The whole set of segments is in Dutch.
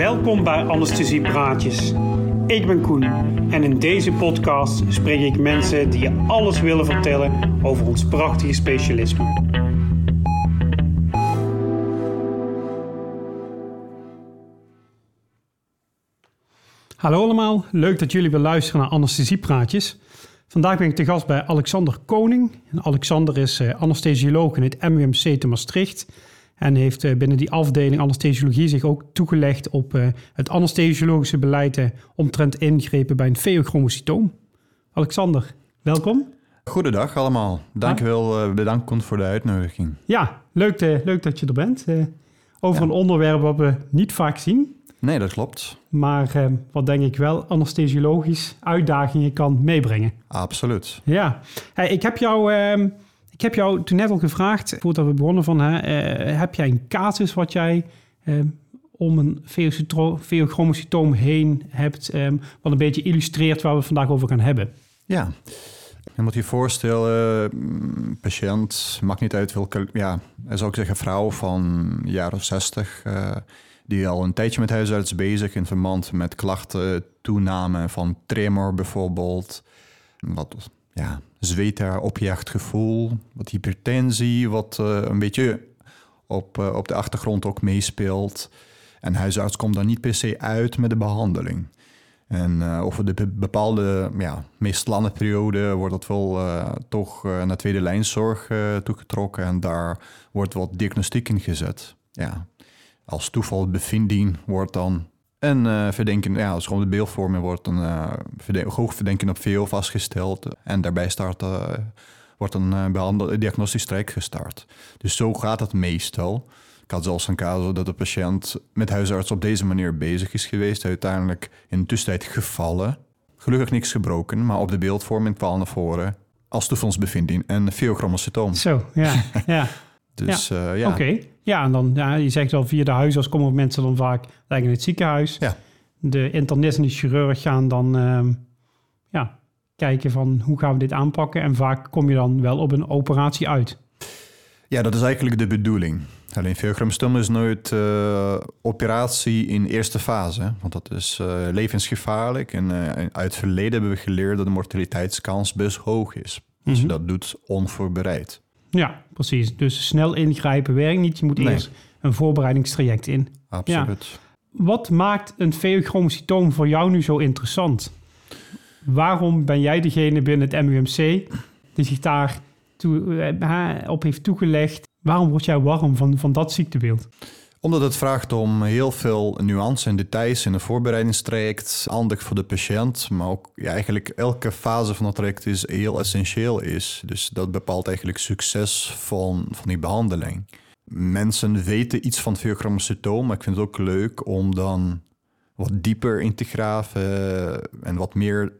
Welkom bij Anesthesiepraatjes. Ik ben Koen en in deze podcast spreek ik mensen die je alles willen vertellen over ons prachtige specialisme. Hallo allemaal, leuk dat jullie weer luisteren naar Anesthesiepraatjes. Vandaag ben ik te gast bij Alexander Koning. Alexander is uh, anesthesioloog in het MUMC te Maastricht. En heeft uh, binnen die afdeling anesthesiologie zich ook toegelegd op uh, het anesthesiologische beleid omtrent ingrepen bij een feochromocytoom. Alexander, welkom. Goedendag allemaal. Dankjewel, uh, bedankt Koen voor de uitnodiging. Ja, leuk, leuk dat je er bent. over ja. een onderwerp wat we niet vaak zien. Nee, dat klopt. Maar eh, wat denk ik wel anesthesiologisch uitdagingen kan meebrengen. Absoluut. Ja. Hey, ik, heb jou, uh, ik heb jou toen net al gevraagd, voordat we begonnen, van, hè, uh, heb jij een casus wat jij ehm, om een feochromocytoom heen hebt, ehm, wat een beetje illustreert waar we vandaag over gaan hebben? Ja. Je moet je voorstellen, mm, patiënt, maakt niet uit welke, ja, zou ik zeggen, vrouw van jaren 60 die al een tijdje met huisarts bezig in verband met klachten, toename van tremor bijvoorbeeld. Wat ja, zweten, opjachtgevoel, wat hypertensie, wat uh, een beetje op, uh, op de achtergrond ook meespeelt. En huisarts komt dan niet per se uit met de behandeling. En uh, over de bepaalde, ja, meest lange periode wordt dat wel toch naar tweede lijnzorg toegetrokken. En daar wordt wat diagnostiek in gezet. Ja, als toeval bevinding wordt dan een uh, verdenking, ja, als gewoon de beeldvorming wordt een uh, hoog verdenking op veel vastgesteld. En daarbij start, uh, wordt een behandel, diagnostisch traject gestart. Dus zo gaat het meestal. Ik had zelfs een casus dat de patiënt met huisarts op deze manier bezig is geweest. Uiteindelijk in de tussentijd gevallen. Gelukkig niks gebroken, maar op de beeldvorming kwam naar voren als toevalsbevinding een feochromocytoom. Zo, ja, ja. Dus ja. ja. Oké. Ja, en dan, ja, je zegt al, via de huisarts komen mensen dan vaak in het ziekenhuis. Ja. De internist en de chirurg gaan dan uh, ja, kijken van hoe gaan we dit aanpakken. En vaak kom je dan wel op een operatie uit. Ja, dat is eigenlijk de bedoeling. Alleen veelgramstom is nooit uh, operatie in eerste fase. Want dat is uh, levensgevaarlijk. En uh, uit het verleden hebben we geleerd dat de mortaliteitskans best hoog is. Dus mm -hmm. dat doet onvoorbereid. Ja, precies. Dus snel ingrijpen werkt niet. Je moet nee. eerst een voorbereidingstraject in. Absoluut. Ja. Wat maakt een feochromocytoom voor jou nu zo interessant? Waarom ben jij degene binnen het MUMC die zich daar toe, op heeft toegelegd? Waarom word jij warm van, van dat ziektebeeld? Omdat het vraagt om heel veel nuance en details in een voorbereidingstraject, aandacht voor de patiënt, maar ook ja, eigenlijk elke fase van het traject is heel essentieel is. Dus dat bepaalt eigenlijk succes van, van die behandeling. Mensen weten iets van veochromocytoom, maar ik vind het ook leuk om dan wat dieper in te graven en wat meer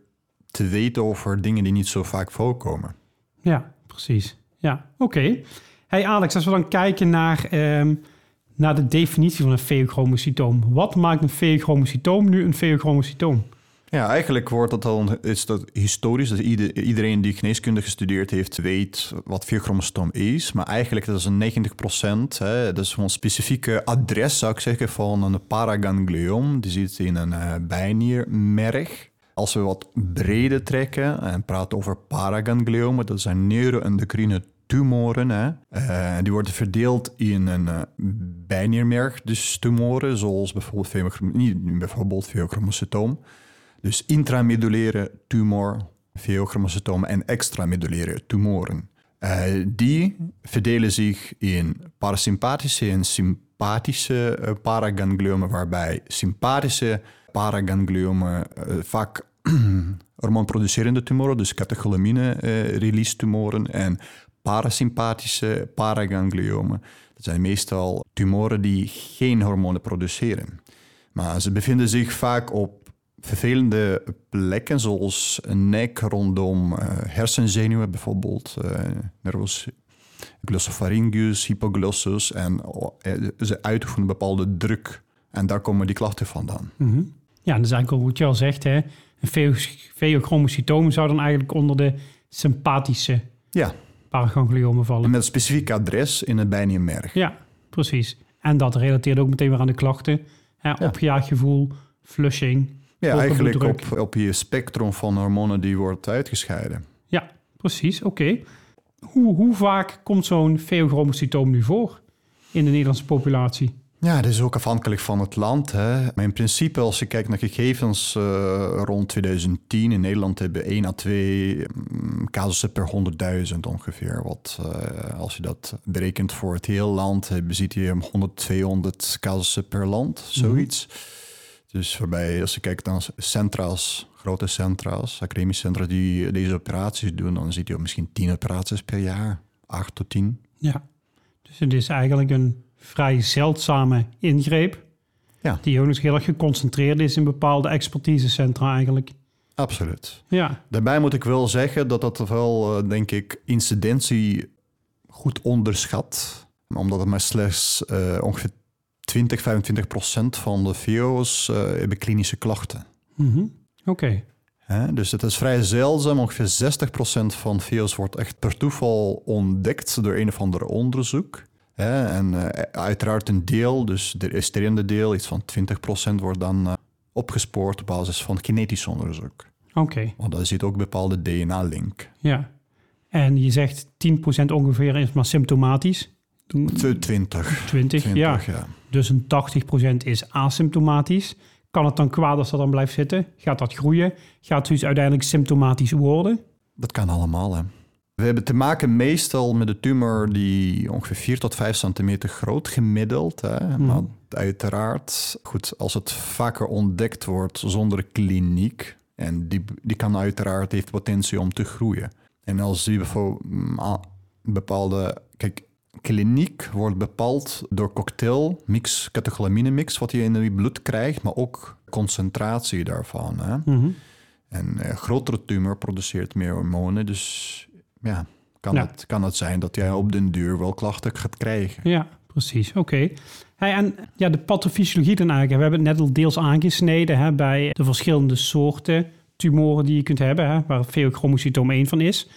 te weten over dingen die niet zo vaak voorkomen. Ja, precies. Ja, oké. Hey Alex, als we dan kijken naar um naar de definitie van een feochromocytoom. Wat maakt een feochromocytoom nu een feochromocytoom? Ja, eigenlijk wordt dat al is dat historisch. Dus iedereen die geneeskunde gestudeerd heeft, weet wat feochromocytoom is. Maar eigenlijk dat is een 90 procent. Dat is een specifieke adres, zou ik zeggen, van een paragangliom. Die zit in een uh. Als we wat breder trekken en praten over paragangliomen, dat zijn neuroendocrine tumoren. Hè. Uh, die worden verdeeld in een uh, bijniermerg, dus tumoren, zoals bijvoorbeeld, niet bijvoorbeeld veochromocytoom. Dus intramedulaire tumor, veochromocytoom en extramedulaire tumoren. Uh, die verdelen zich in parasympathische en sympathische paragangliomen, waarbij sympathische paragangliomen vaak hormoonproducerende tumoren, dus catecholamine-release tumoren, en parasympathische paragangliomen. Dat zijn meestal tumoren die geen hormonen produceren. Maar ze bevinden zich vaak op vervelende plekken, zoals een nek rondom uh, hersenzenuwen, bijvoorbeeld uh, nervus glossopharyngeus, hypoglossus. En uh, ze uitoefenen een bepaalde druk. En daar komen die klachten vandaan. Mm -hmm. Ja, dat is eigenlijk wat je al zegt. Hè? Een feochromocytoom zou dan eigenlijk onder de sympathische ja paragangliomen vallen. En met een specifiek adres in het bijniermerg. Ja, precies. En dat relateert ook meteen weer aan de klachten. Hè, Opgejaagd gevoel, flushing. Ja, eigenlijk op, op je spectrum van hormonen die wordt uitgescheiden. Ja, precies. Oké. Hoe, hoe vaak komt zo'n feochromocytoom nu voor in de Nederlandse populatie? Ja, dat is ook afhankelijk van het land. Hè. Maar in principe, als je kijkt naar gegevens eh, rond 2010... in Nederland hebben we 1 à 2 mm, casussen per 100.000 ongeveer. Wat, eh, als je dat berekent voor het hele land... hebben ziet je 100, 200 casussen per land, zoiets. Dus waarbij, als je kijkt naar centra's, grote centra's... academische centra die deze operaties doen... dan ziet je misschien 10 operaties per jaar. 8 tot 10. Ja. Dus het is eigenlijk een vrij zeldzame ingreep. Ja. Die ook nog heel erg geconcentreerd is in bepaalde expertisecentra eigenlijk. Absoluut. Ja, Daarbij moet ik wel zeggen dat dat wel, eh, denk ik, incidentie goed onderschat. Omdat het maar slechts eh, ongeveer 20, 25 procent van de VO's eh, hebben klinische klachten. Mhm. oké. Dus het is vrij zeldzaam. Ongeveer 60 procent van VO's wordt echt per toeval ontdekt door een of ander onderzoek. Hè? En eh, uiteraard een deel, dus de resterende deel, iets van 20 procent, wordt dan eh, opgespoord op basis van genetisch onderzoek. Oké, Want daar zit ook een bepaalde DNA-link. ja. En je zegt 10% ongeveer is maar symptomatisch. 20. 20, 20, ja. ja. Dus een 80% is asymptomatisch. Kan het dan kwaad als dat dan blijft zitten? Gaat dat groeien? Gaat het dus uiteindelijk symptomatisch worden? Dat kan allemaal, hè. We hebben te maken meestal met een tumor die ongeveer 4 tot 5 centimeter groot gemiddeld. Hè. Maar uiteraard, goed, als het vaker ontdekt wordt zonder kliniek, en die, die kan uiteraard, heeft potentie om te groeien. En als die bijvoorbeeld mm, a- bepaalde, kijk, kliniek wordt bepaald door cocktail, mix, catecholamine mix, wat je in je bloed krijgt, maar ook concentratie daarvan. Hè. Mhm. En een grotere tumor produceert meer hormonen. Dus ja, kan. Het, kan het zijn dat jij op den duur wel klachten gaat krijgen. Ja, precies. Oké. Hey, en ja, de pathofysiologie dan eigenlijk. We hebben het net al deels aangesneden hè, bij de verschillende soorten tumoren die je kunt hebben, hè, waar feochromocytoom 1 van is.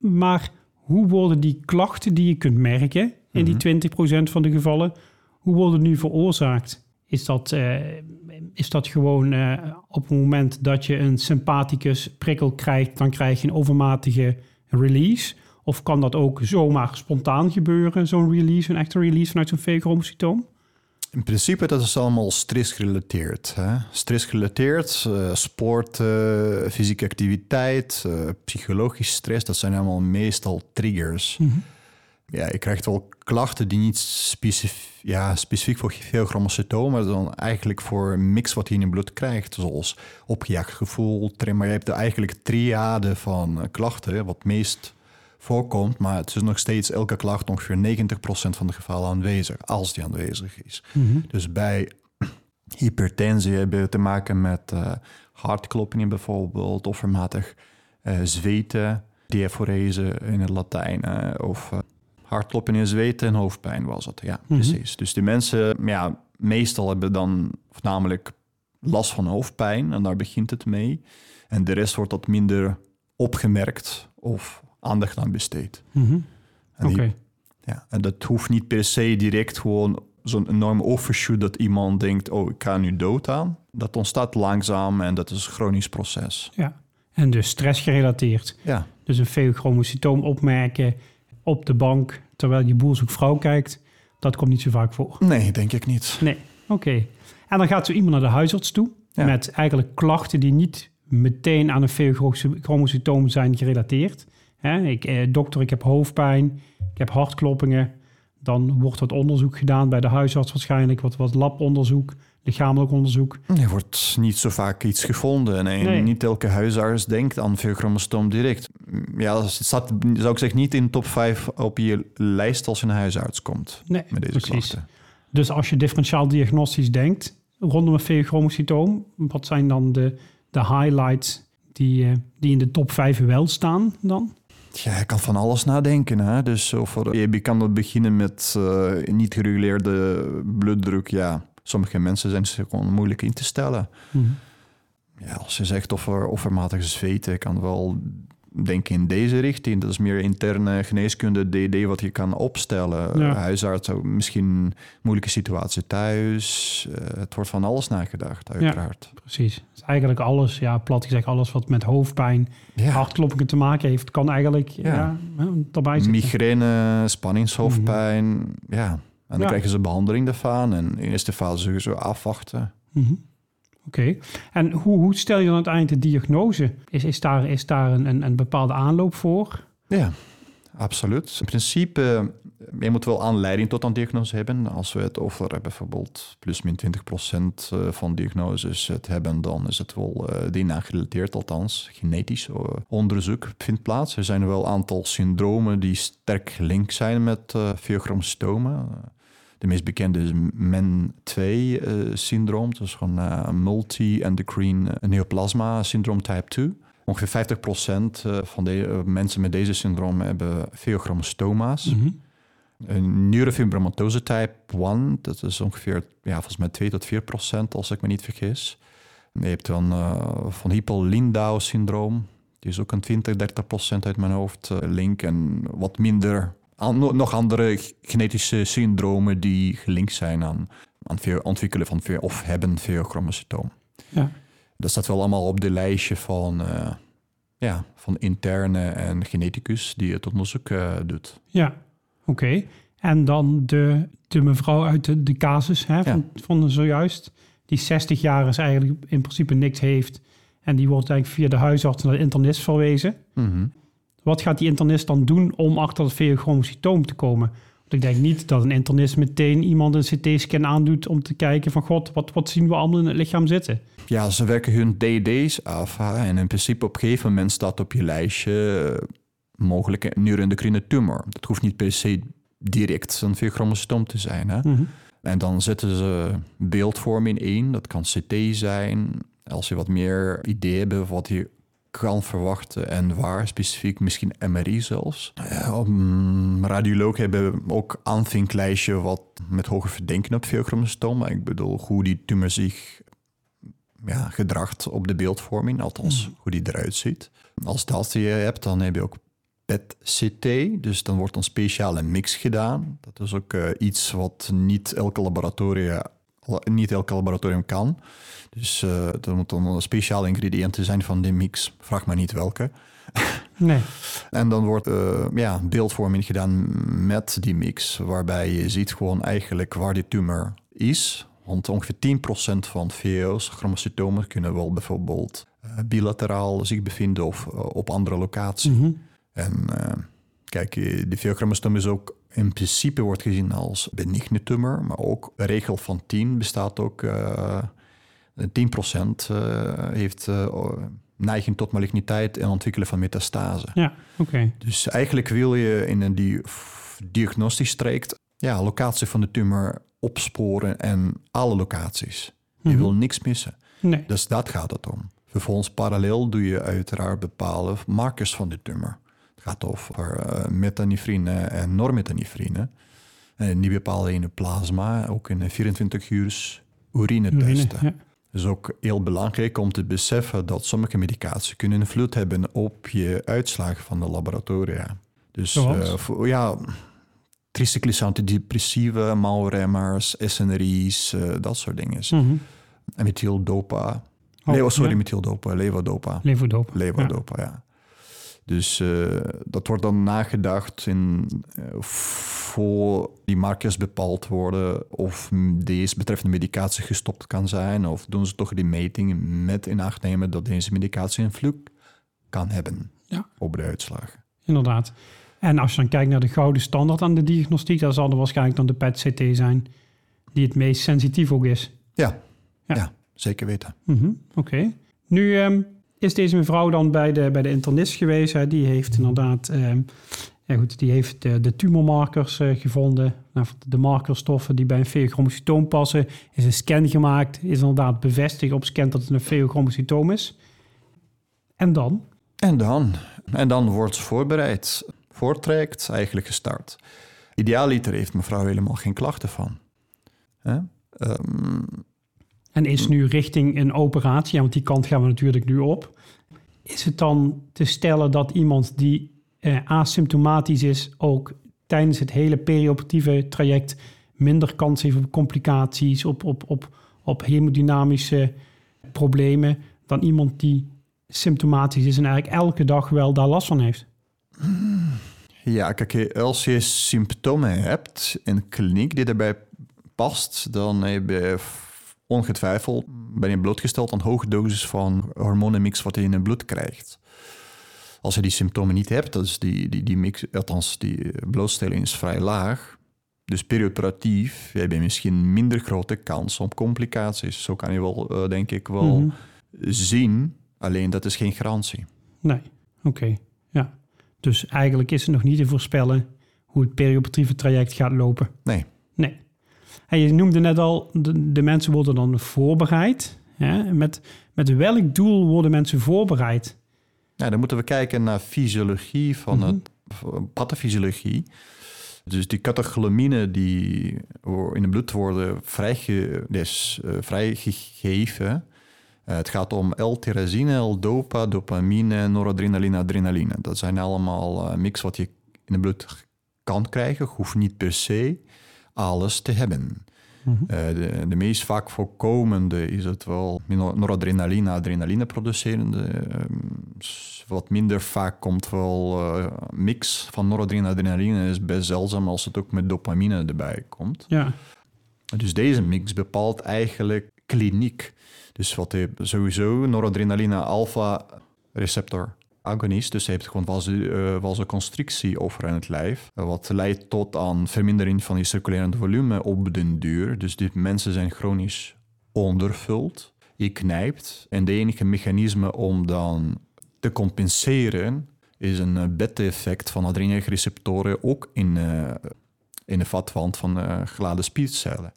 Maar hoe worden die klachten die je kunt merken in die 20% van de gevallen, hoe worden nu veroorzaakt? Is dat, eh, is dat gewoon eh, op het moment dat je een sympathicus prikkel krijgt, dan krijg je een overmatige release? Of kan dat ook zomaar spontaan gebeuren, zo'n release, een echte release vanuit zo'n feochromocytoom? In principe dat is allemaal stressgerelateerd. Hè? Stressgerelateerd, eh, sport, eh, fysieke activiteit, eh, psychologisch stress, dat zijn allemaal meestal triggers. Ja, je krijgt wel klachten die niet specif ja, specifiek voor feochromocytoom, maar dan eigenlijk voor een mix wat je in je bloed krijgt, zoals opgejaagd gevoel, trem. Maar je hebt eigenlijk triade van eh, klachten, wat meest voorkomt, maar het is nog steeds elke klacht ongeveer 90% van de gevallen aanwezig, als die aanwezig is. Dus bij hypertensie hebben we te maken met eh, hartkloppingen bijvoorbeeld, overmatig eh, zweten, diaforese in het Latijn, of eh, hartkloppingen en zweten en hoofdpijn was het. Ja, precies. Dus die mensen, ja, meestal hebben dan voornamelijk last van hoofdpijn en daar begint het mee. En de rest wordt dat minder opgemerkt of aandacht aan besteed. Mhm. Oké. ja, en dat hoeft niet per se direct gewoon zo'n enorm overshoot dat iemand denkt, oh, ik ga nu dood aan. Dat ontstaat langzaam en dat is een chronisch proces. Ja. En dus stressgerelateerd. Ja, Dus een feochromocytoom opmerken op de bank terwijl je boer zoekt vrouw kijkt, dat komt niet zo vaak voor. nee, denk ik niet. Nee, oké. En dan gaat zo iemand naar de huisarts toe Ja. met eigenlijk klachten die niet meteen aan een feochromocytoom zijn gerelateerd. Hè, ik, eh, dokter, ik heb hoofdpijn, ik heb hartkloppingen. Dan wordt wat onderzoek gedaan bij de huisarts waarschijnlijk, wat, wat labonderzoek, lichamelijk onderzoek. Er wordt niet zo vaak iets gevonden. En Nee. niet elke huisarts denkt aan feochromostoom direct. Ja, het staat, zou ik zeggen, niet in de top 5 op je lijst als je een huisarts komt Nee, met deze precies. klachten. Dus als je differentiaal diagnostisch denkt rondom een feochromocytoom, wat zijn dan de, de highlights die, eh, die in de top 5 wel staan dan? Ja, je kan van alles nadenken. Hè? Dus of er- je kan dat beginnen met eh, niet gereguleerde bloeddruk. Ja, sommige mensen zijn ze gewoon moeilijk in te stellen. Ja, als je zegt of er overmatig zweten, kan wel denken in deze richting. Dat is meer interne geneeskunde, DD wat je kan opstellen. Ja. Huisarts, misschien moeilijke situatie thuis. Eh, het wordt van alles nagedacht, uiteraard. Precies. Dus eigenlijk alles, ja, plat gezegd, alles wat met hoofdpijn, Ja. hartkloppingen te maken heeft, kan eigenlijk ja. Ja. zitten. Migraine, spanningshoofdpijn, ja. En dan Ja. krijgen ze behandeling daarvan. En in eerste fase sowieso afwachten. Mhm. Oké. En hoe, hoe stel je dan uiteindelijk de diagnose? Is, is daar, is daar een, een, een bepaalde aanloop voor? Ja, absoluut. In principe, je moet wel aanleiding tot een diagnose hebben. Als we het over eh, bijvoorbeeld plus min 20% eh, van diagnoses het hebben, dan is het wel eh DNA gerelateerd, althans genetisch onderzoek vindt plaats. Er zijn wel een aantal syndromen die sterk gelinkt zijn met pheochromostomen. De meest bekende is MEN2-syndroom, dat is gewoon multi-endocrine neoplasma syndroom type 2. Ongeveer 50% eh, van de mensen met deze syndroom hebben pheochromostoma's. Mhm. Een neurofibromatose type 1, dat is ongeveer ja, volgens mij 2 tot 4 procent, als ik me niet vergis. Je hebt dan eh, van Hippel-Lindau syndroom. Die is ook een 20, 30 procent uit mijn hoofd eh, link. En wat minder, nog andere genetische syndromen die gelinkt zijn aan, aan veel ontwikkelen van veel, of hebben pheochromocytoom. Ja. Dat staat wel allemaal op de lijstje van, eh, ja, van interne en geneticus die het onderzoek eh, doet. Ja, oké. En dan de, de mevrouw uit de, de casus hè, van, van zojuist, die 60 jaar is eigenlijk in principe niks heeft. En die wordt eigenlijk via de huisarts naar de internist verwezen. Mhm. Wat gaat die internist dan doen om achter het pheochromocytoom te komen? Want ik denk niet dat een internist meteen iemand een CT-scan aandoet om te kijken van god, wat, wat zien we allemaal in het lichaam zitten? Ja, ze werken hun DD's af. hè, En in principe op een gegeven moment staat op je lijstje eh, mogelijke neuroendocrine tumor. Dat hoeft niet per se direct een pheochromocytoom te zijn. Hè? Mhm. En dan zetten ze beeldvorming in. Dat kan CT zijn. Als je wat meer idee hebt wat je kan verwachten en waar specifiek, misschien MRI zelfs. Ja, mm, radiologen hebben ook aanvinklijstje wat met hoge verdenking op pheochromocytoom. Maar ik bedoel hoe die tumor zich ja, gedragt op de beeldvorming, althans hoe die eruit ziet. Als dat je hebt, dan heb je ook PET-CT, dus dan wordt een speciale mix gedaan. Dat is ook eh, iets wat niet elke laboratorium, niet elke laboratorium kan. Dus eh er moeten speciale ingrediënten zijn van die mix. Vraag maar niet welke. Nee. En dan wordt eh, ja, beeldvorming gedaan met die mix, waarbij je ziet gewoon eigenlijk waar die tumor is. Want ongeveer 10% van VO's, chromocytomen, kunnen wel bijvoorbeeld bilateraal zich bevinden of op andere locatie. Mhm. En eh, kijk, eh, de VO-chromosoom is ook in principe wordt gezien als benigne tumor, maar ook regel van 10 bestaat ook. eh 10% eh, heeft neiging tot maligniteit en ontwikkelen van metastase. Ja, oké. Dus eigenlijk wil je in een die diagnostisch traject ja, locatie van de tumor opsporen en alle locaties. Je Mhm. wil niks missen. Nee. Dus dat gaat het om. Vervolgens parallel doe je uiteraard bepaalde markers van de tumor. Gaat over eh, metanifrine en normetanifrine. En die bepaal je in het plasma, ook in een 24 uur urine Urine, testen. ja. Het is ook heel belangrijk om te beseffen dat sommige medicatie kunnen invloed hebben op je uitslagen van de laboratoria. Dus eh, voor- ja, tricyclische antidepressiva, maalremmers, SNRI's, eh, dat soort dingen. Mhm. En methyldopa. Oh, sorry, ja. methyldopa, levodopa. Levodopa. Levodopa, ja. Dus eh, dat wordt dan nagedacht in, eh, voor die markers bepaald worden of deze betreffende medicatie gestopt kan zijn. Of doen ze toch die meting met in acht nemen dat deze medicatie invloed kan hebben Ja. op de uitslagen. Inderdaad. En als je dan kijkt naar de gouden standaard aan de diagnostiek, dan zal er waarschijnlijk dan de PET-CT zijn, die het meest sensitief ook is. Ja, Ja. ja. zeker weten. Mhm, Oké. Nu ehm, is deze mevrouw dan bij de, bij de internist geweest. Hè. Die heeft inderdaad ehm, ja goed, die heeft de, de tumormarkers eh, gevonden. Nou, de markerstoffen die bij een pheochromocytoom passen. Is een scan gemaakt. Is inderdaad bevestigd op scan dat het een pheochromocytoom is. En dan? En dan? En dan wordt ze voorbereid. Voortrekt, eigenlijk gestart. Idealiter heeft mevrouw helemaal geen klachten van. Ehm, En is nu richting een operatie. Want die kant gaan we natuurlijk nu op. is het dan te stellen dat iemand die eh, asymptomatisch is ook tijdens het hele perioperatieve traject minder kans heeft op complicaties, op, op, op, op hemodynamische problemen dan iemand die symptomatisch is en eigenlijk elke dag wel daar last van heeft? Ja, kijk, als je symptomen hebt in kliniek die erbij past, dan heb je ongetwijfeld ben je blootgesteld aan hoge doses van hormonenmix wat je in het bloed krijgt. Als je die symptomen niet hebt, dus die, die, die mix, althans die blootstelling is vrij laag, dus perioperatief heb je misschien minder grote kans op complicaties. Zo kan je wel, uh, denk ik, wel mm -hmm. zien. Alleen dat is geen garantie. Nee, oké. Ja. Dus eigenlijk is het nog niet te voorspellen hoe het perioperatieve traject gaat lopen. Nee. En je noemde net al, de, de mensen worden dan voorbereid. Hè? Met, met welk doel worden mensen voorbereid? Ja, dan moeten we kijken naar fysiologie van mm -hmm. het pathofysiologie. Dus die catecholamine die in het bloed worden vrijge, dus, uh, vrijgegeven. Uh, het gaat om L-tyrosine, L-dopa, dopamine, noradrenaline, adrenaline. Dat zijn allemaal uh, mix wat je in het bloed kan krijgen. Hoeft niet per se alles te hebben. Mm -hmm. de, de, meest vaak voorkomende is het wel noradrenaline, adrenaline producerende. wat minder vaak komt wel uh, mix van noradrenaline en adrenaline. is best zeldzaam als het ook met dopamine erbij komt. Ja. Dus deze mix bepaalt eigenlijk kliniek. Dus wat je sowieso noradrenaline alpha receptor agonist, dus heeft gewoon vasoconstrictie uh, over in het lijf, wat leidt tot aan vermindering van je circulerende volume op den duur. Dus die mensen zijn chronisch ondervuld. Je knijpt en de enige mechanisme om dan te compenseren is een beta-effect van adrenergreceptoren ook in, in de vatwand van uh, geladen spiercellen.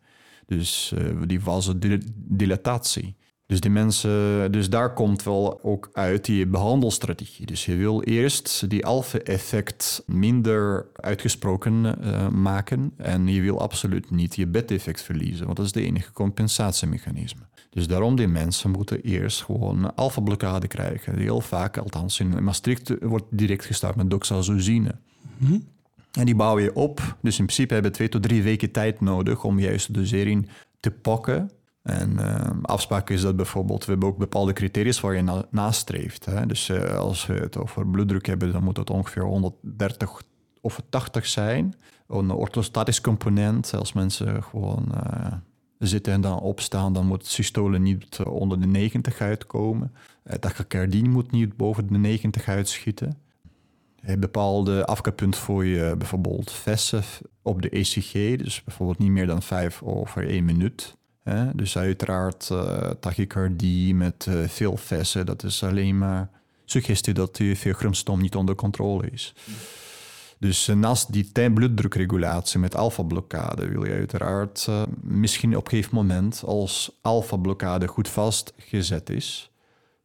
Dus uh, die vasodilatatie. Dus die mensen, dus daar komt wel ook uit die behandelstrategie. Dus je wil eerst die alpha-effect minder uitgesproken uh, maken en je wil absoluut niet je beta-effect verliezen, want dat is de enige compensatiemechanisme. Dus daarom die mensen moeten eerst gewoon alpha-blokkade krijgen. Heel vaak, althans in Maastricht, wordt direct gestart met doxazosine. Mm -hmm. En die bouw je op. Dus in principe hebben twee tot drie weken tijd nodig om juist de dosering te pakken en uh, afspraak is dat bijvoorbeeld, we hebben ook bepaalde criteria waar je na, nastreeft. Hè? Dus uh, als we het over bloeddruk hebben, dan moet het ongeveer 130 of 80 zijn. Een orthostatisch component, als mensen gewoon uh, zitten en dan opstaan, dan moet het systole niet onder de 90 uitkomen. Uh, tachycardie moet niet boven de 90 uitschieten. Hebt bepaalde afkeerpunt voor je bijvoorbeeld vessen op de ECG, dus bijvoorbeeld niet meer dan 5 over 1 minuut. Dus uiteraard uh, tachycardie met uh, veel vessen, dat is alleen maar suggestie dat die veergrumstom niet onder controle is. Dus uh, naast die bloeddrukregulatie met alfa-blokkade wil je uiteraard misschien op een gegeven moment als alfa-blokkade goed vastgezet is,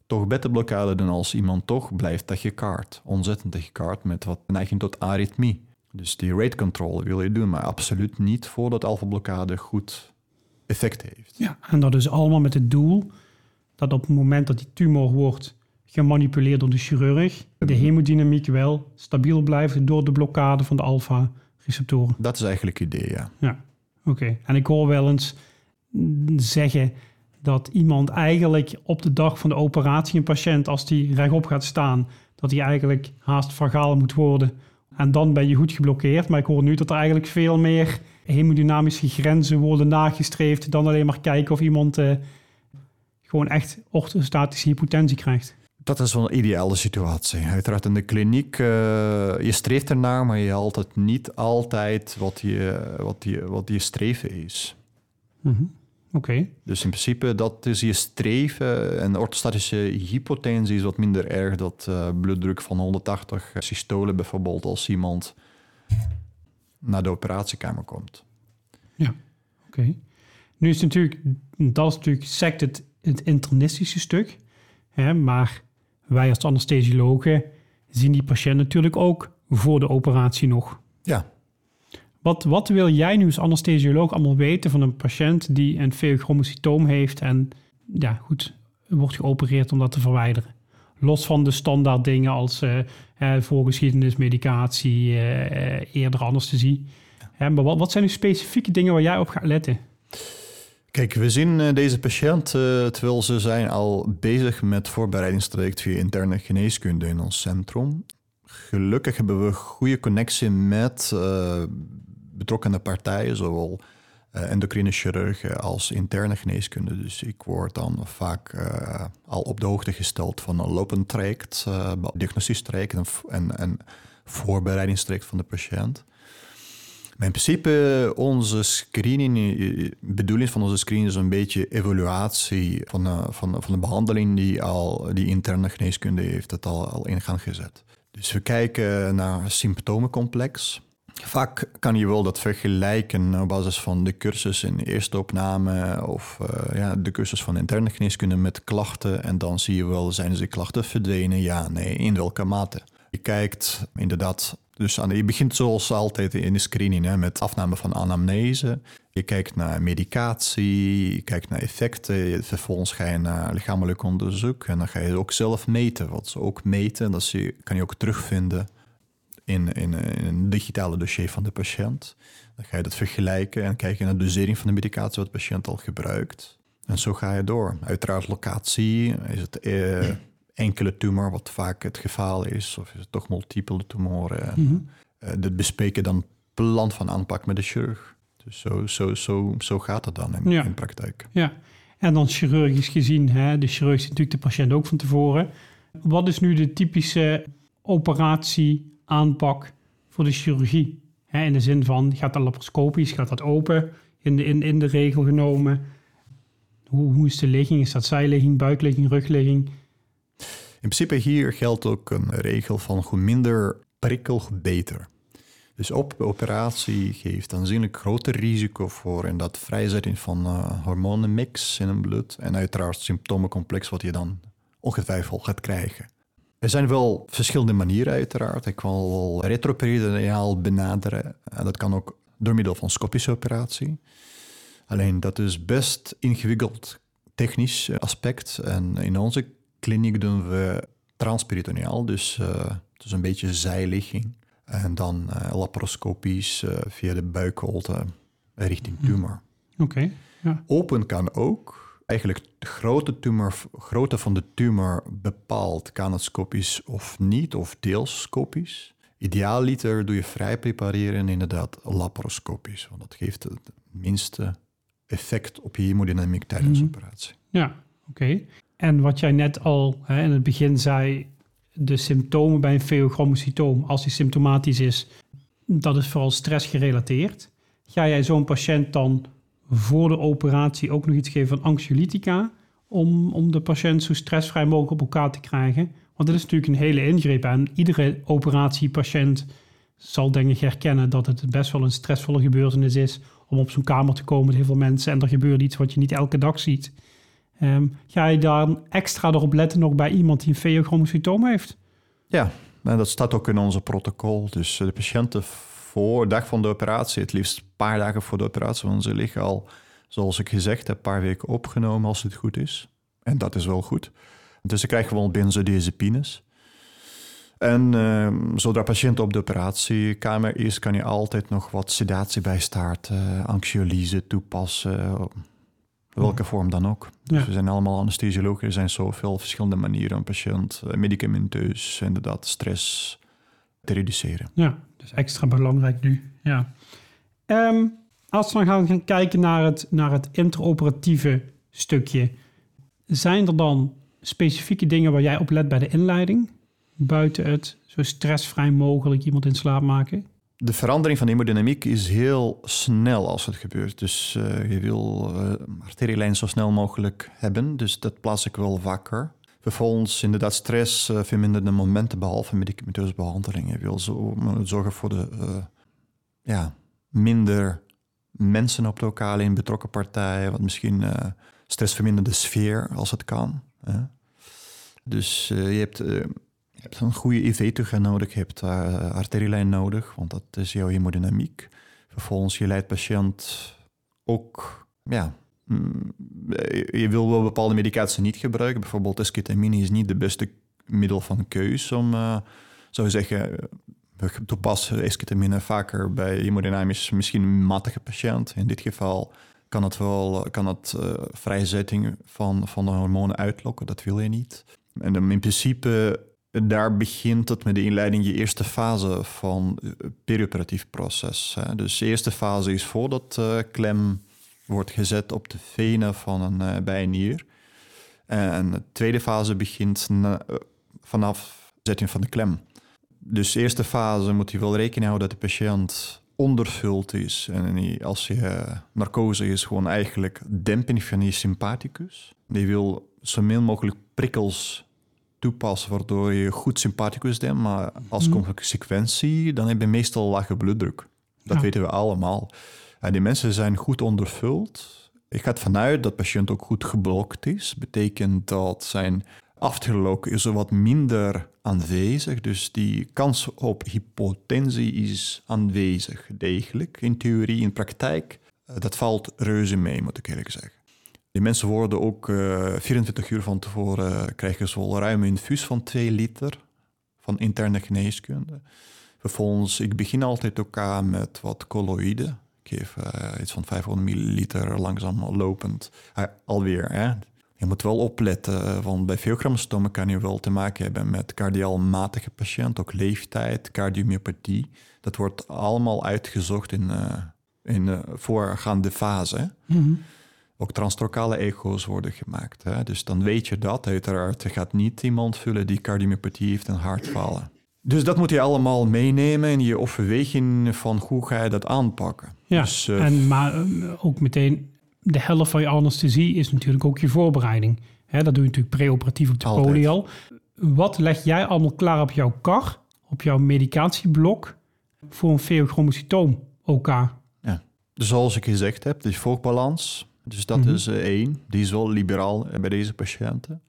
toch beta-blokkade doen als iemand toch blijft tachycard, ontzettend tachycard met wat neiging tot arythmie. Dus die rate control wil je doen, maar absoluut niet voordat alfa-blokkade goed effect heeft. Ja, en dat is allemaal met het doel dat op het moment dat die tumor wordt gemanipuleerd door de chirurg, de hemodynamiek wel stabiel blijft door de blokkade van de alfa-receptoren. Dat is eigenlijk het idee, ja. Ja, oké. En ik hoor wel eens zeggen dat iemand eigenlijk op de dag van de operatie, een patiënt, als die rechtop gaat staan, dat hij eigenlijk haast vagaal moet worden. En dan ben je goed geblokkeerd. Maar ik hoor nu dat er eigenlijk veel meer hemodynamische grenzen worden nagestreefd dan alleen maar kijken of iemand uh, gewoon echt orthostatische hypotensie krijgt. Dat is wel een ideale situatie. Uiteraard in de kliniek, uh, je streeft ernaar, maar je haalt het niet altijd wat je, wat je, wat je streven is. Mm -hmm. Oké. Okay. Dus in principe, dat is je streven. En orthostatische hypotensie is wat minder erg. Dat uh, bloeddruk van 180 systolen bijvoorbeeld, als iemand naar de operatiekamer komt. Ja, oké. Okay. Nu is het natuurlijk, dat is natuurlijk sect het, het internistische stuk. Hè, maar wij als anesthesiologen zien die patiënt natuurlijk ook voor de operatie nog. Ja. Wat, wat wil jij nu als anesthesioloog allemaal weten van een patiënt die een feochromocytoom heeft en ja, goed, wordt geopereerd om dat te verwijderen? Los van de standaard dingen als uh, voorgeschiedenis, medicatie, eerder anesthesie. Ja. maar wat, wat zijn nu specifieke dingen waar jij op gaat letten? Kijk, we zien deze patiënt, terwijl ze zijn al bezig met voorbereidingstraject via interne geneeskunde in ons centrum. Gelukkig hebben we goede connectie met betrokkenen partijen, zowel uh, endocrine chirurgen als interne geneeskunde. Dus ik word dan vaak uh, al op de hoogte gesteld van een lopend traject, uh, traject en, en, voorbereidingstraject van de patiënt. Maar in principe, onze screening, bedoeling van onze screening is een beetje evaluatie van, van, van de behandeling die al die interne geneeskunde heeft het al, al in gang gezet. Dus we kijken naar symptomencomplex. Vaak kan je wel dat vergelijken op basis van de cursus in eerste opname of uh, ja, de cursus van interne geneeskunde met klachten. En dan zie je wel, zijn ze klachten verdwenen? Ja, nee, in welke mate? Je kijkt inderdaad, dus aan, je begint zoals altijd in de screening hè, met afname van anamnese. Je kijkt naar medicatie, je kijkt naar effecten, vervolgens ga je naar lichamelijk onderzoek en dan ga je ook zelf meten. Wat ze ook meten, dat kan je ook terugvinden in, in, een digitale dossier van de patiënt. Dan ga je dat vergelijken en kijken naar de dosering van de medicatie wat de patiënt al gebruikt. En zo ga je door. Uiteraard locatie, is het eh, enkele tumor wat vaak het geval is, of is het toch multiple tumoren. Mm -hmm. uh, dat bespreken dan plan van aanpak met de chirurg. Dus zo, zo, zo, zo gaat het dan in, in praktijk. Ja, en dan chirurgisch gezien, hè, de chirurg ziet natuurlijk de patiënt ook van tevoren. Wat is nu de typische operatie aanpak voor de chirurgie. in de zin van, gaat dat laparoscopisch, gaat dat open in de, in, in de regel genomen? Hoe, hoe is de ligging? Is dat zijligging, buikligging, rugligging? In principe hier geldt ook een regel van hoe minder prikkel, hoe beter. Dus op operatie geeft aanzienlijk groter risico voor in dat vrijzetting van uh, hormonenmix in het bloed en uiteraard symptomencomplex wat je dan ongetwijfeld gaat krijgen. Er zijn wel verschillende manieren uiteraard. Ik kan wel retroperitoneaal benaderen. En dat kan ook door middel van scopische operatie. Alleen dat is best ingewikkeld technisch aspect. En in onze kliniek doen we transperitoneaal, dus uh, het is een beetje zijligging. En dan uh, laparoscopisch uh, via de buikholte richting hm. tumor. Oké. ja. Open kan ook eigenlijk de grote tumor, grootte van de tumor bepaalt, kan het scopisch of niet, of deels scopisch. Idealiter doe je vrij prepareren inderdaad laparoscopisch, want dat geeft het minste effect op je hemodynamiek tijdens de mhm. operatie. Ja, oké. En wat jij net al hè, in het begin zei, de symptomen bij een feochromocytoom, als die symptomatisch is, dat is vooral stressgerelateerd. Ga jij zo'n patiënt dan voor de operatie ook nog iets geven van anxiolytica. Om, om de patiënt zo stressvrij mogelijk op elkaar te krijgen. Want dat is natuurlijk een hele ingreep. En iedere operatiepatiënt zal denk ik herkennen dat het best wel een stressvolle gebeurtenis is. Om op zo'n kamer te komen met heel veel mensen. En er gebeurt iets wat je niet elke dag ziet. Um, ga je dan extra erop letten nog bij iemand die een feochromocytoom heeft? Ja, en dat staat ook in onze protocol. Dus eh, de patiënten voor dag van de operatie, het liefst een paar dagen voor de operatie, want ze liggen al, zoals ik gezegd heb, een paar weken opgenomen als het goed is. En dat is wel goed. Dus ze krijgen gewoon benzodiazepines. En uh, zodra patiënt op de operatiekamer is, kan je altijd nog wat sedatie bij starten, uh, anxiolyse toepassen, welke vorm dan ook. Dus we zijn allemaal anesthesiologen, er zijn zoveel verschillende manieren om patiënt uh, medicamenteus, inderdaad, stress te reduceren. Ja, dus extra belangrijk nu. Ja. Ehm, als we dan gaan kijken naar het, naar het interoperatieve stukje, zijn er dan specifieke dingen waar jij op let bij de inleiding? Buiten het zo stressvrij mogelijk iemand in slaap maken? De verandering van hemodynamiek is heel snel als het gebeurt. Dus uh, je wil uh, arterielijn zo snel mogelijk hebben. Dus dat plaats ik wel vaker. Vervolgens inderdaad stress uh, verminderde momenten behalve medicamenteuze behandeling. Je wil zo, zorgen voor de ja, minder mensen op lokale in betrokken partijen, wat misschien uh, stressverminderde sfeer als het kan. Hè. Dus je, hebt, hebt een goede IV-toegang nodig, je hebt arterielijn nodig, want dat is jouw hemodynamiek. Vervolgens je leidt patiënt ook, ja, je wil wel bepaalde medicatie niet gebruiken. Bijvoorbeeld esketamine is niet de beste middel van keus om, uh, zou je zeggen, we toepassen esketamine vaker bij hemodynamisch misschien matige patiënt. In dit geval kan het wel kan het, uh, vrijzetting van, van de hormonen uitlokken. Dat wil je niet. En dan in principe, daar begint het met de inleiding, je eerste fase van het perioperatief proces. Dus de eerste fase is voordat klem wordt gezet op de venen van een uh, bijnier. En de tweede fase begint na, vanaf zetting van de klem. Dus de eerste fase moet je wel rekening houden dat de patiënt ondervuld is. En als je narcose is, gewoon eigenlijk demping van je sympathicus. Die wil zo min mogelijk prikkels toepassen, waardoor je goed sympathicus dempt. Maar als mm. consequentie, dan heb je meestal lage bloeddruk. Dat weten we allemaal. Die mensen zijn goed ondervuld. Ik ga ervan uit dat de patiënt ook goed geblokt is. Betekent dat zijn afterlock is er wat minder aanwezig. Dus die kans op hypotensie is aanwezig, degelijk. In theorie, in praktijk, eh, dat valt reuze mee, moet ik eerlijk zeggen. Die mensen worden ook uh, eh, 24 uur van tevoren uh, krijgen ze ruim infuus van 2 liter van interne geneeskunde. Vervolgens, ik begin altijd ook aan met wat colloïden. Geef uh, iets van 500 milliliter langzaam lopend. alweer, hè? Je moet wel opletten, want bij veel gramstomen kan je wel te maken hebben met cardiaal matige patiënt, ook leeftijd, cardiomyopathie. Dat wordt allemaal uitgezocht in, uh, in de voorgaande fase. Mhm. Ook transtrocale echo's worden gemaakt. Hè? Dus dan weet je dat. Uiteraard, je gaat niet iemand vullen die cardiomyopathie heeft en hartfalen. Dus dat moet je allemaal meenemen in je overweging van hoe ga je dat aanpakken. Ja, dus, uh, en, maar uh, ook meteen de helft van je anesthesie is natuurlijk ook je voorbereiding. Hè, dat doe je natuurlijk preoperatief op de poli al. Wat leg jij allemaal klaar op jouw kar, op jouw medicatieblok, voor een feochromocytoom OK? Ja. Dus zoals ik gezegd heb, de volkbalans, dus dat mhm. is uh, één. Die is wel liberaal bij deze patiënten.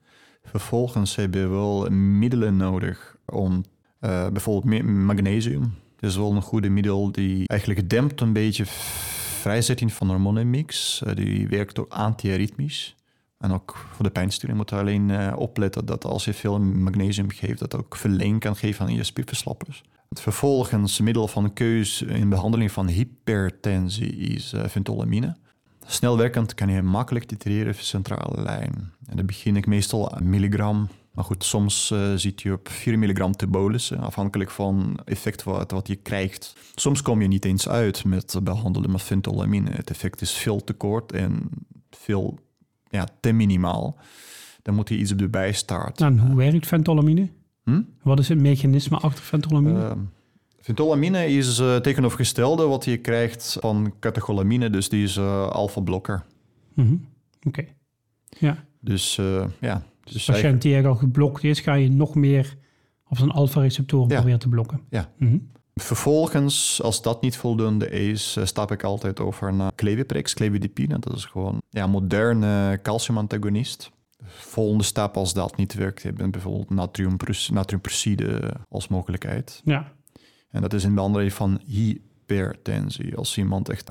Vervolgens hebben we wel middelen nodig om uh, bijvoorbeeld magnesium. Dat is wel een goede middel die eigenlijk dempt een beetje vrijzetting van hormonenmix. Uh, die werkt ook antiaritmisch. En ook voor de pijnstillering moet je alleen uh, opletten dat als je veel magnesium geeft, dat ook verleen kan geven aan je spierverslappers. Het vervolgens middel van keus in behandeling van hypertensie is uh, ventolamine. Snel werkend kan je makkelijk titreren centrale lijn. En dan begin ik meestal aan milligram maar goed, soms uh, zit je op 4 milligram te bolussen, afhankelijk van effect wat, wat je krijgt. Soms kom je niet eens uit met behandelen met ventolamine. Het effect is veel te kort en veel ja, te minimaal. Dan moet je iets erbij starten. En hoe werkt ventolamine? Hm? Wat is het mechanisme achter ventolamine? Uh, ventolamine is uh, tegenovergestelde wat je krijgt van catecholamine, dus die is uh, alfa-blokker. Mm Oké, ja. Dus ja, dus de patiënt die al geblokt is, ga je nog meer op zijn alfa-receptoren proberen te blokken. Ja. Mhm. Vervolgens, als dat niet voldoende is, eh, stap ik altijd over naar Cleviprex, clevidipine. Dat is gewoon ja, moderne calciumantagonist. Volgende stap als dat niet werkt, heb je bijvoorbeeld natriumpruside als mogelijkheid. Ja. En dat is in behandeling van hypertensie. Als iemand echt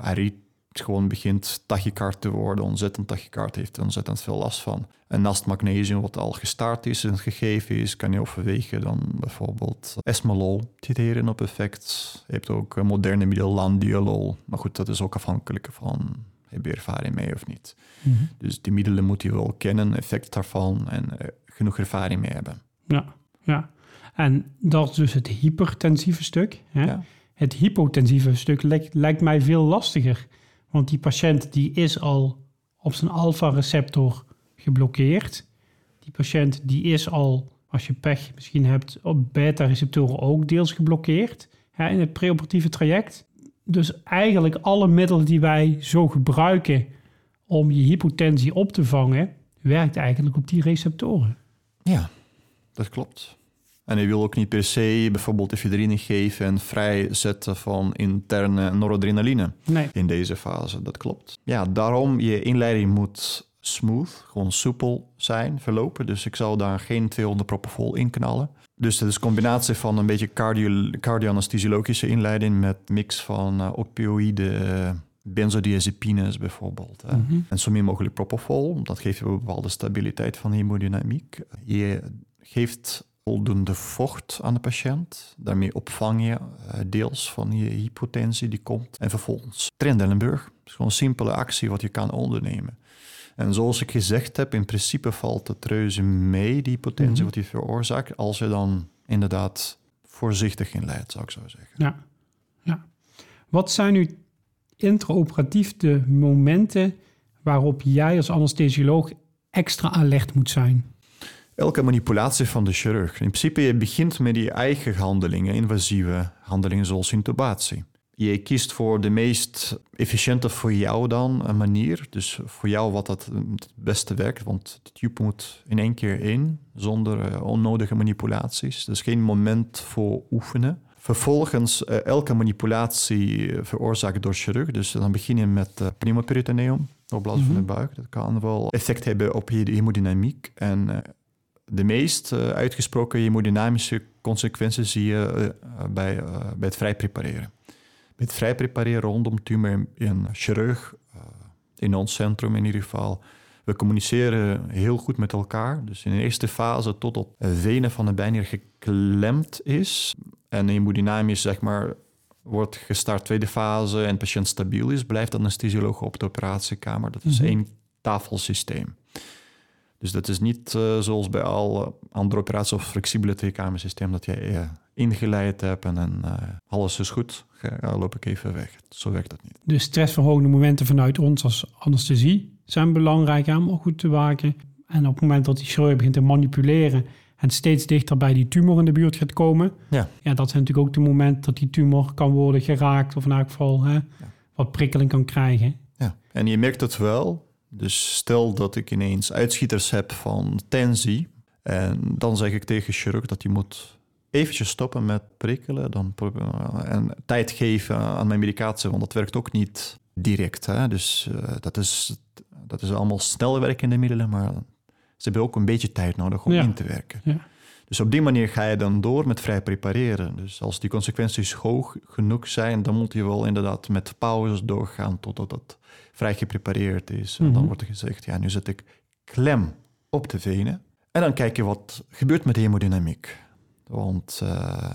arit gewoon begint tachycard te worden, ontzettend tachycard heeft er ontzettend veel last van. En naast magnesium, wat al gestart is en gegeven is, kan je overwegen dan bijvoorbeeld esmolol titeren op effect. Je hebt ook moderne middel landiolol. Maar goed, dat is ook afhankelijk van heb je ervaring mee of niet. Mhm. Dus die middelen moet je wel kennen, effect daarvan en uh, genoeg ervaring mee hebben. Ja, ja. En dat is dus het hypertensieve stuk. Hè? Ja. Het hypotensieve stuk lijkt, lijkt mij veel lastiger. Want die patiënt die is al op zijn alfa-receptor geblokkeerd. Die patiënt die is al, als je pech misschien hebt, op beta-receptoren ook deels geblokkeerd hè, in het preoperatieve traject. Dus eigenlijk alle middelen die wij zo gebruiken om je hypotensie op te vangen, werkt eigenlijk op die receptoren. Ja, dat klopt. En hij wil ook niet per se bijvoorbeeld efedrine geven en vrijzetten van interne noradrenaline nee. in deze fase. Dat klopt. Ja, daarom je inleiding moet smooth, gewoon soepel zijn, verlopen. Dus ik zou daar geen 200 propofol in knallen. Dus het is een combinatie van een beetje cardio, cardio-anesthesiologische inleiding met mix van uh, opioïden, benzodiazepines bijvoorbeeld. Mhm. En zo min mogelijk propofol, dat geeft je een bepaalde stabiliteit van hemodynamiek. Je geeft voldoende vocht aan de patiënt. Daarmee opvang je eh, deels van je hypotensie die komt. En vervolgens Trendelenburg. Het is gewoon een simpele actie wat je kan ondernemen. En zoals ik gezegd heb, in principe valt het reuze mee, die hypotensie Mhm. wat die veroorzaakt, als je dan inderdaad voorzichtig in leidt, zou ik zo zeggen. Ja. ja. Wat zijn nu intraoperatief de momenten waarop jij als anesthesioloog extra alert moet zijn? Elke manipulatie van de chirurg. In principe, je begint met je eigen handelingen, invasieve handelingen zoals intubatie. Je kiest voor de meest efficiënte voor jou dan een manier. Dus voor jou wat het het beste werkt, want de tube moet in één keer in, zonder eh, onnodige manipulaties. Dus geen moment voor oefenen. Vervolgens, eh, elke manipulatie eh, veroorzaakt door chirurg. Dus dan begin je met uh, pneumoperitoneum, opblazen van de buik. Dat kan wel effect hebben op je hemodynamiek. En de meest uh, uitgesproken hemodynamische consequenties zie je uh, bij, uh, bij het vrij prepareren. Bij het vrij prepareren rondom tumor in chirurg, in ons centrum in ieder geval, we communiceren heel goed met elkaar. Dus in de eerste fase tot op de venen van de bijnier geklemd is en hemodynamisch zeg maar wordt gestart tweede fase en de patiënt stabiel is, blijft de anesthesioloog op de operatiekamer. Dat is mm -hmm. één tafelsysteem. Dus dat is niet uh, zoals bij al andere operaties of flexibele tweekamersysteem dat je uh, ingeleid hebt en uh, alles is goed, ga, loop ik even weg. Zo werkt dat niet. De stressverhogende momenten vanuit ons als anesthesie zijn belangrijk om goed te waken. En op het moment dat die chirurg begint te manipuleren en steeds dichter bij die tumor in de buurt gaat komen, ja. Ja, dat zijn natuurlijk ook de momenten dat die tumor kan worden geraakt of in elk geval hè, ja. wat prikkeling kan krijgen. Ja, en je merkt het wel. Dus stel dat ik ineens uitschieters heb van tensie. En dan zeg ik tegen chirurg dat hij moet eventjes stoppen met prikkelen. Dan en tijd geven aan mijn medicatie, want dat werkt ook niet direct. Hè? Dus uh, dat, is, dat is allemaal snel werkende middelen, maar ze hebben ook een beetje tijd nodig om ja. in te werken. Ja. Dus op die manier ga je dan door met vrij prepareren. Dus als die consequenties hoog genoeg zijn, dan moet je wel inderdaad met pauzes doorgaan totdat het vrij geprepareerd is. En Mhm. dan wordt er gezegd, ja, nu zet ik klem op de venen. En dan kijk je wat gebeurt met de hemodynamiek. Want uh,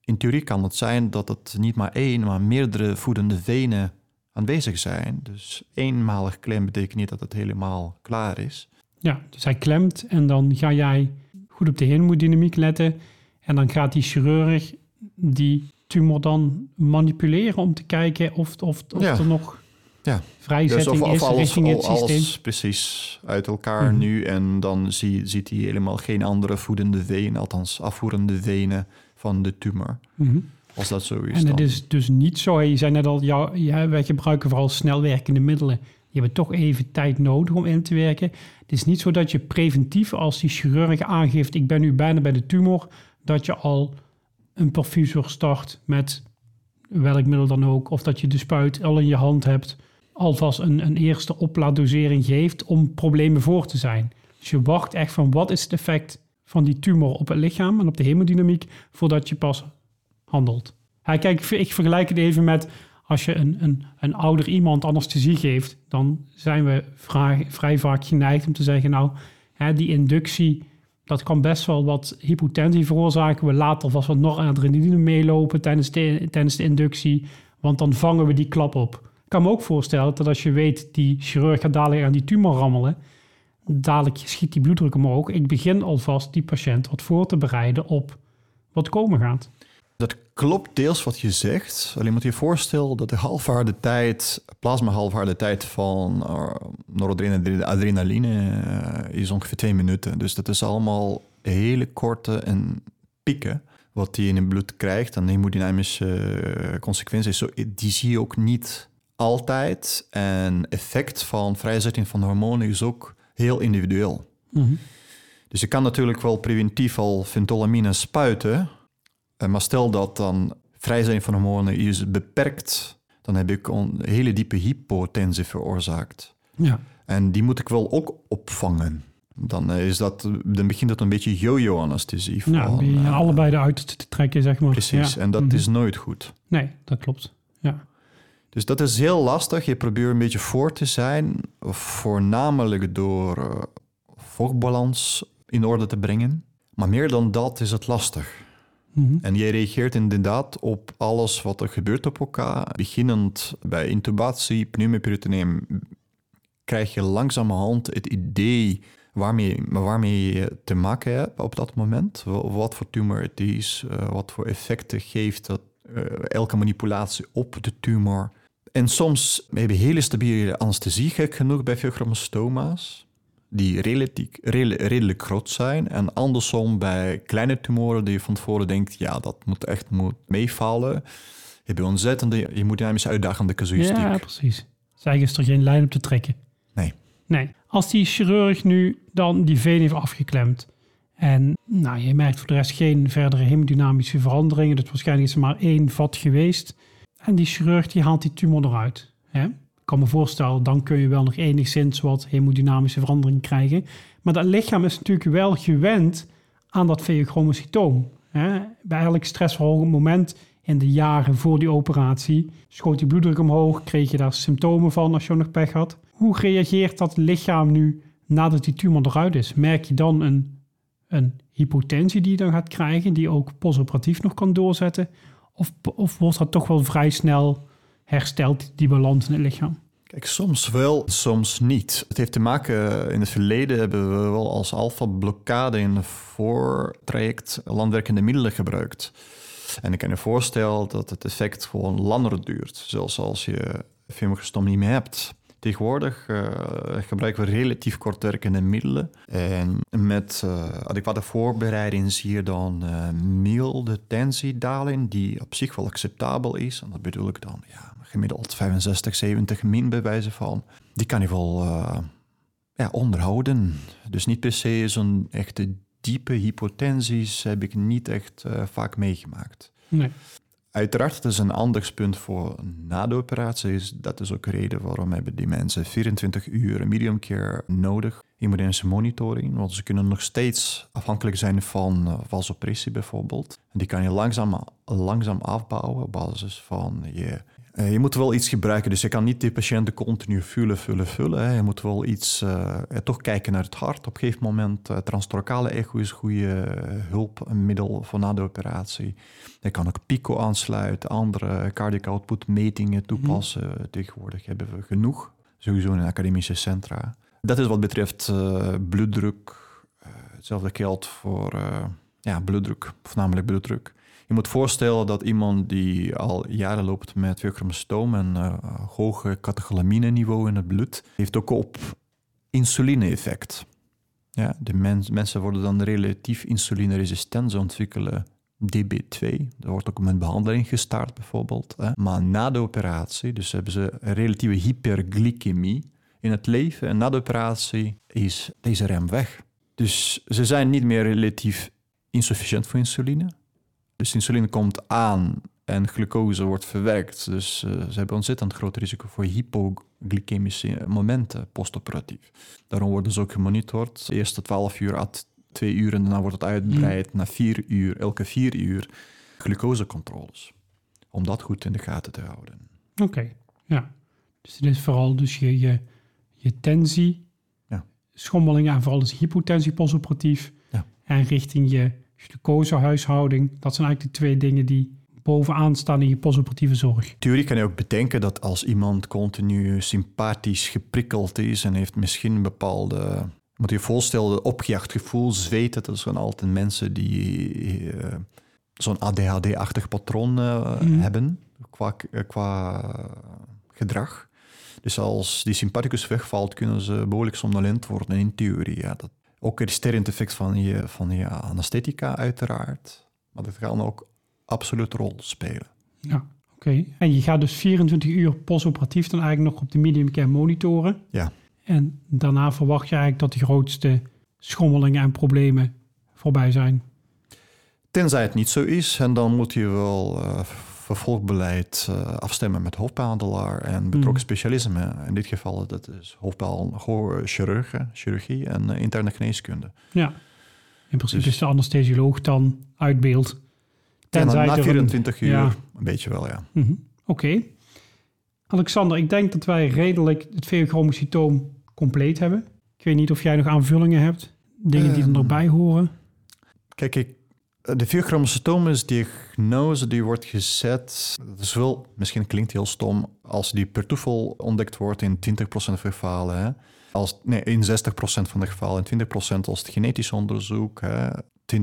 in theorie kan het zijn dat het niet maar één, maar meerdere voedende venen aanwezig zijn. Dus eenmalig klem betekent niet dat het helemaal klaar is. Ja, dus hij klemt en dan ga jij goed op de hemodynamiek letten. En dan gaat die chirurg die tumor dan manipuleren om te kijken of, of, of Ja. er nog Ja. vrijzetting Dus of, of is alles, richting het systeem. alles precies uit elkaar Mhm. nu. En dan zie, ziet hij helemaal geen andere voedende venen, althans afvoerende venen van de tumor. Mhm. Als dat zo is. En het dan- is dus niet zo, je zei net al, ja, ja, wij gebruiken vooral snelwerkende middelen. Je hebt toch even tijd nodig om in te werken. Het is niet zo dat je preventief, als die chirurg aangeeft, ik ben nu bijna bij de tumor, dat je al een perfusor start met welk middel dan ook, of dat je de spuit al in je hand hebt, alvast een, een eerste oplaaddosering geeft om problemen voor te zijn. Dus je wacht echt van wat is het effect van die tumor op het lichaam en op de hemodynamiek voordat je pas handelt. Ja, kijk, ik ver- ik vergelijk het even met als je een, een, een ouder iemand anesthesie geeft, dan zijn we vrij, vrij vaak geneigd om te zeggen, nou, hè, die inductie, dat kan best wel wat hypotensie veroorzaken. We laten alvast wat noradrenaline meelopen tijdens de, tijdens de inductie, want dan vangen we die klap op. Kan me ook voorstellen dat als je weet, die chirurg gaat dadelijk aan die tumor rammelen, dadelijk schiet die bloeddruk omhoog. Ik begin alvast die patiënt wat voor te bereiden op wat komen gaat. Dat klopt deels wat je zegt. Alleen moet je je voorstellen dat de halfwaarde tijd, plasma halfwaarde tijd van uh, noradrenaline adrenaline, eh, is ongeveer twee minuten. Dus dat is allemaal hele korte en pieken wat die in het bloed krijgt. En de hemodynamische eh, consequenties, die zie je ook niet altijd. En effect van vrijzetting van hormonen is ook heel individueel. Dus je kan natuurlijk wel preventief al ventolamine spuiten. Eh, Maar stel dat dan vrijzetting van hormonen is beperkt, dan heb ik een hele diepe hypotensie veroorzaakt. Ja, En die moet ik wel ook opvangen. Dan, eh, is dat, dan begint dat een beetje yo-yo-anesthesie. nou, van, die eh, allebei de uit te trekken, zeg maar. Precies, Ja. en dat Mhm. is nooit goed. Nee, dat klopt. Ja. Dus dat is heel lastig. Je probeert een beetje voor te zijn, voornamelijk door eh, vochtbalans in orde te brengen. Maar meer dan dat is het lastig. Mhm. En jij reageert inderdaad op alles wat er gebeurt op elkaar. Beginnend bij intubatie, pneumoperitoneum, krijg je langzamerhand het idee waarmee, waarmee je te maken hebt op dat moment. Wa- Wat voor tumor het is, eh, wat voor effecten geeft dat, eh, elke manipulatie op de tumor. En soms heb je hele stabiele anesthesie, gek genoeg, bij fibromastoma's. Die relatief, rela- redelijk groot zijn. En andersom bij kleine tumoren die je van tevoren denkt... ja, dat moet echt moet meevallen. Je ontzettende hemodynamisch uitdagende casuïstiek. Ja, precies. Eigenlijk is er geen lijn op te trekken. Nee. Nee. Als die chirurg nu dan die veen heeft afgeklemd en nou, je merkt voor de rest geen verdere hemodynamische veranderingen, dus waarschijnlijk is er maar één vat geweest en die chirurg die haalt die tumor eruit. Hè? Ik kan me voorstellen, dan kun je wel nog enigszins wat hemodynamische verandering krijgen. Maar dat lichaam is natuurlijk wel gewend aan dat veochromocytoom. Hè? Bij elk stressverhogend moment in de jaren voor die operatie schoot die bloeddruk omhoog, kreeg je daar symptomen van als je nog pech had. Hoe reageert dat lichaam nu nadat die tumor eruit is? Merk je dan een, een hypotensie die je dan gaat krijgen, die ook postoperatief nog kan doorzetten? Of, of wordt dat toch wel vrij snel hersteld, die balans in het lichaam? Kijk, soms wel, soms niet. Het heeft te maken, in het verleden hebben we wel als alfa-blokkade in het voortraject landwerkende middelen gebruikt. En ik kan je voorstellen dat het effect gewoon langer duurt, zelfs als je fibromastom niet meer hebt. Tegenwoordig eh, gebruiken we relatief kortwerkende middelen. En met eh, adequate voorbereiding zie je dan eh, milde tensiedaling, die op zich wel acceptabel is. En dat bedoel ik dan ja, gemiddeld 65, 70 min bij wijze van. Die kan je wel ja, onderhouden. Dus niet per se zo'n echte diepe hypotensies heb ik niet echt vaak meegemaakt. Nee. Uiteraard, het is een aandachtspunt voor na de operatie. Dat is ook reden waarom hebben die mensen 24 uur medium care nodig. Hemodynamische monitoring, want ze kunnen nog steeds afhankelijk zijn van uh, vasopressie bijvoorbeeld. En die kan je langzaam, langzaam afbouwen op basis van je... Uh, je moet wel iets gebruiken, dus je kan niet die patiënten continu vullen, vullen, vullen. Hè. Je moet wel iets, uh, toch kijken naar het hart. Op een gegeven moment, uh, transthoracale echo is goede hulp, een middel voor na de operatie. Je kan ook pico aansluiten, andere cardiac output metingen toepassen. Mm. Tegenwoordig hebben we genoeg, sowieso in academische centra. Dat is wat betreft bloeddruk. Hetzelfde geldt voor ja, bloeddruk, voornamelijk bloeddruk. Je moet voorstellen dat iemand die al jaren loopt met veochromostoom en uh, hoge catecholamine-niveau in het bloed, heeft ook op insuline-effect. Ja, de mens, mensen worden dan relatief insulineresistent, ze ontwikkelen DB2. Er wordt ook met behandeling gestart bijvoorbeeld. Hè. Maar na de operatie, dus hebben ze een relatieve hyperglycemie in het leven. En na de operatie is deze rem weg. Dus ze zijn niet meer relatief insufficiënt voor insuline. Dus insuline komt aan en glucose wordt verwerkt. Dus uh, ze hebben ontzettend groot risico voor hypoglycemische momenten postoperatief. Daarom worden ze ook gemonitord. De eerste 12 uur à 2 uur en daarna wordt het uitgebreid mm. naar 4 uur, elke 4 uur glucosecontroles. Om dat goed in de gaten te houden. Oké, okay. ja. Dus dit is vooral dus je, je, je tensie, ja. schommelingen en vooral dus hypotensie postoperatief. Ja. En richting je glucosehuishouding. Dat zijn eigenlijk de twee dingen die bovenaan staan in je postoperatieve zorg. Theorie kan je ook bedenken dat als iemand continu sympathisch geprikkeld is en heeft misschien een bepaalde... Moet je je voorstellen, opgejaagd gevoel, zweten. Dat zijn altijd mensen die uh, zo'n ADHD-achtig patroon uh, mm. hebben qua, qua gedrag. Dus als die sympathicus wegvalt, kunnen ze behoorlijk somnolent worden in theorie. Ja, dat, ook het sterrend effect van je, van je anesthetica uiteraard. Maar dat kan ook absoluut rol spelen. Ja, oké. Okay. En je gaat dus 24 uur postoperatief dan eigenlijk nog op de medium care monitoren. Ja. En daarna verwacht je eigenlijk dat de grootste schommelingen en problemen voorbij zijn. Tenzij het niet zo is, en dan moet je wel uh, vervolgbeleid uh, afstemmen met hoofdbehandelaar en betrokken mm. specialisme. In dit geval dat is hoofdbehandelchirurgie chirurgie en uh, interne geneeskunde. Ja, in principe dus, is de anesthesioloog dan uit beeld. Tenzij ja, na 24 een, uur, ja. een beetje wel, ja. Mm -hmm. Oké. Okay. Alexander, ik denk dat wij redelijk het veochromocytoom compleet hebben. Ik weet niet of jij nog aanvullingen hebt, dingen die er nog bij horen. Kijk, ik, de vierchromosatoom-diagnose die wordt gezet. Dat wel, misschien klinkt heel stom, als die per toeval ontdekt wordt in 20% van de gevallen. Hè? Als, nee, in 60% van de gevallen en 20% als het genetisch onderzoek. Hè? 20%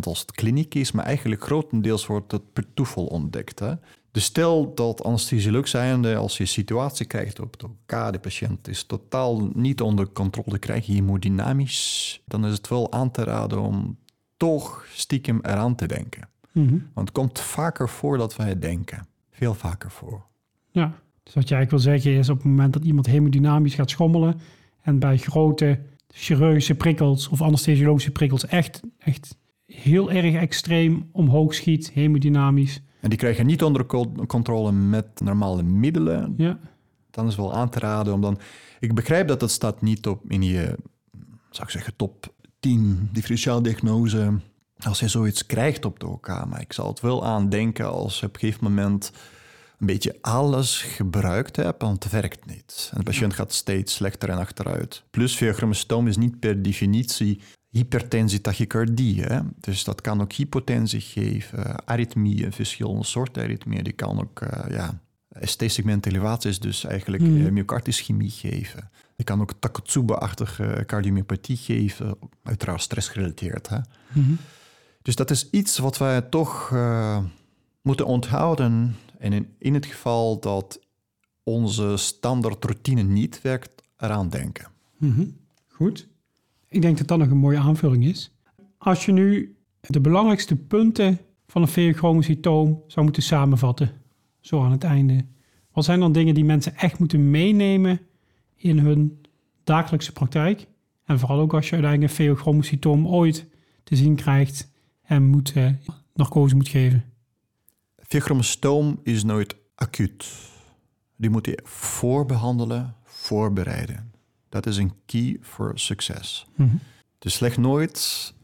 als het kliniek is, maar eigenlijk grotendeels wordt het per toeval ontdekt. Hè? Dus stel dat anesthesioloog zijnde, als je situatie krijgt op de OK, de patiënt is totaal niet onder controle, krijg je hemodynamisch, dan is het wel aan te raden om toch stiekem eraan te denken. Mhm. Want het komt vaker voor dat wij denken. Veel vaker voor. Ja, dus wat je eigenlijk wil zeggen is op het moment dat iemand hemodynamisch gaat schommelen en bij grote chirurgische prikkels of anesthesiologische prikkels echt, echt heel erg extreem omhoog schiet, hemodynamisch. En die krijg je niet onder co- controle met normale middelen. Ja, Dan is wel aan te raden om dan... Ik begrijp dat het staat niet op in je, zou ik zeggen, top 10 differentiaal diagnose. Als je zoiets krijgt op de OK. Maar ik zal het wel aandenken als je op een gegeven moment een beetje alles gebruikt hebt, want het werkt niet. En de patiënt gaat steeds slechter en achteruit. Plus viochromostoom is niet per definitie hypertensie, tachycardie. Hè? Dus dat kan ook hypotensie geven, aritmieën, verschillende soorten aritmieën. Die kan ook, eh, ja, ST-segment elevaties, dus eigenlijk Mhm. eh, myocardischemie geven. Die kan ook Takotsuba-achtige cardiomyopathie geven, uiteraard stressgerelateerd. Hè? Mhm. Dus dat is iets wat wij toch eh, moeten onthouden. En in, in het geval dat onze standaard routine niet werkt, eraan denken. Mhm. Goed. Ik denk dat dat nog een mooie aanvulling is. Als je nu de belangrijkste punten van een veochromocytoom zou moeten samenvatten, zo aan het einde. Wat zijn dan dingen die mensen echt moeten meenemen in hun dagelijkse praktijk? En vooral ook als je uiteindelijk een veochromocytoom ooit te zien krijgt en moet, eh, narcose moet geven. Viochromostoom is nooit acuut. Die moet je voorbehandelen, voorbereiden. Dat is een key voor succes. Mhm. Dus leg nooit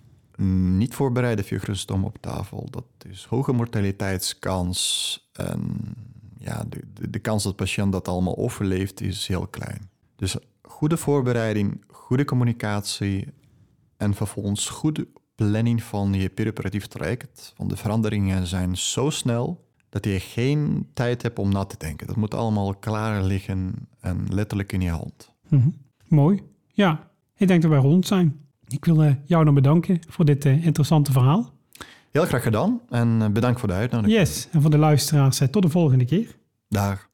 niet voorbereide viochromostoom op tafel. Dat is hoge mortaliteitskans. En ja, de, de, de kans dat de patiënt dat allemaal overleeft is heel klein. Dus goede voorbereiding, goede communicatie en vervolgens goede planning van je perioperatief traject. Want de veranderingen zijn zo snel dat je geen tijd hebt om na te denken. Dat moet allemaal klaar liggen en letterlijk in je hand. Mhm. Mooi. Ja, ik denk dat wij rond zijn. Ik wil eh, jou nog bedanken voor dit eh, interessante verhaal. Heel graag gedaan en eh, bedankt voor de uitnodiging. Yes, en voor de luisteraars, tot de volgende keer. Daar.